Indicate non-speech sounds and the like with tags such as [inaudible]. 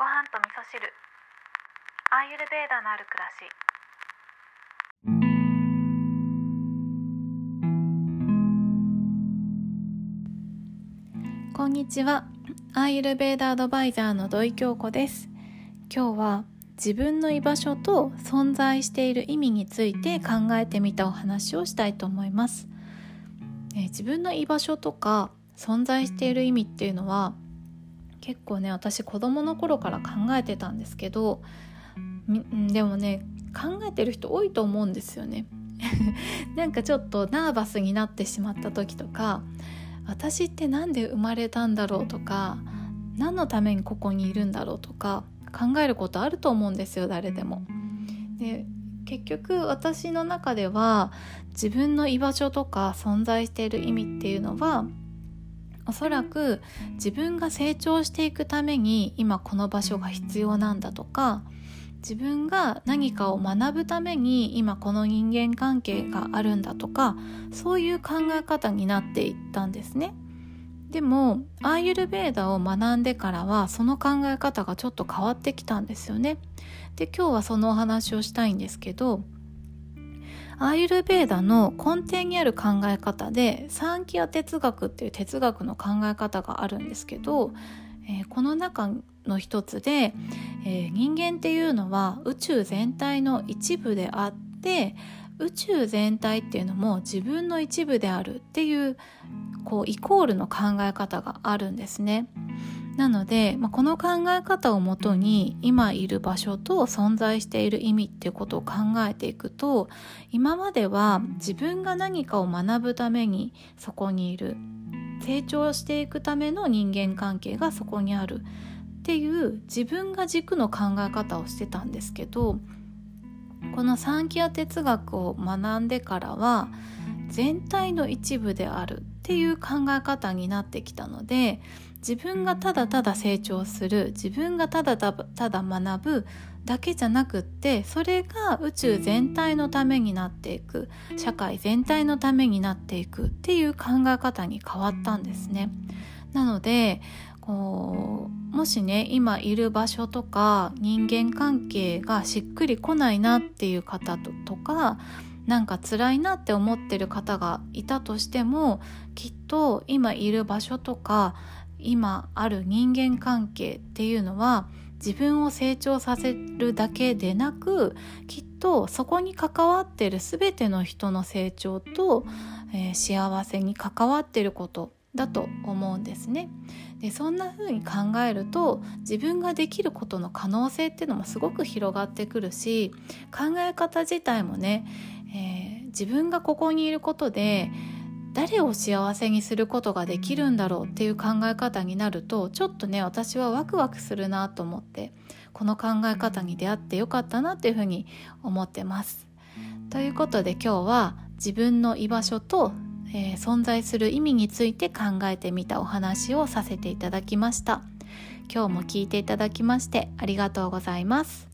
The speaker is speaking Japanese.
ご飯と味噌汁。アーユルベーダのある暮らし。こんにちは。アーユルベーダアドバイザーの土井京子です。今日は自分の居場所と存在している意味について考えてみたお話をしたいと思います、えー、自分の居場所とか存在している意味っていうのは結構ね私子供の頃から考えてたんですけどでもね考えてる人多いと思うんですよね [laughs] なんかちょっとナーバスになってしまった時とか私って何で生まれたんだろうとか何のためにここにいるんだろうとか考えることあると思うんですよ誰でも。で結局私の中では自分の居場所とか存在している意味っていうのはおそらく自分が成長していくために今この場所が必要なんだとか自分が何かを学ぶために今この人間関係があるんだとかそういう考え方になっていったんですね。でもアーユルベーダを学んでからはその考え方がちょっと変わってきたんですよね。で今日はそのお話をしたいんですけどアーユルベーダの根底にある考え方でサンキア哲学っていう哲学の考え方があるんですけど、えー、この中の一つで、えー、人間っていうのは宇宙全体の一部であって宇宙全体っていうのも自分の一部であるっていうこうイコールの考え方があるんですね。なので、まあ、この考え方をもとに今いる場所と存在している意味っていうことを考えていくと今までは自分が何かを学ぶためにそこにいる成長していくための人間関係がそこにあるっていう自分が軸の考え方をしてたんですけどこの三キア哲学を学んでからは全体の一部であるっていう考え方になってきたので自分がただただ成長する自分がただただ学ぶだけじゃなくってそれが宇宙全体のためになっていく社会全体のためになっていくっていう考え方に変わったんですね。なのでこうもしね今いる場所とか人間関係がしっくりこないなっていう方ととかなんか辛いなって思ってる方がいたとしてもきっと今いる場所とか今ある人間関係っていうのは自分を成長させるだけでなくきっとそこに関わってる全ての人の成長と、えー、幸せに関わってることだと思うんですね。でそんな風に考えると自分ができることの可能性っていうのもすごく広がってくるし考え方自体もね、えー、自分がここにいることで誰を幸せにすることができるんだろうっていう考え方になるとちょっとね私はワクワクするなと思ってこの考え方に出会ってよかったなっていうふうに思ってます。ということで今日は自分の居場所と、えー、存在する意味について考えてみたお話をさせていただきました。今日も聞いていただきましてありがとうございます。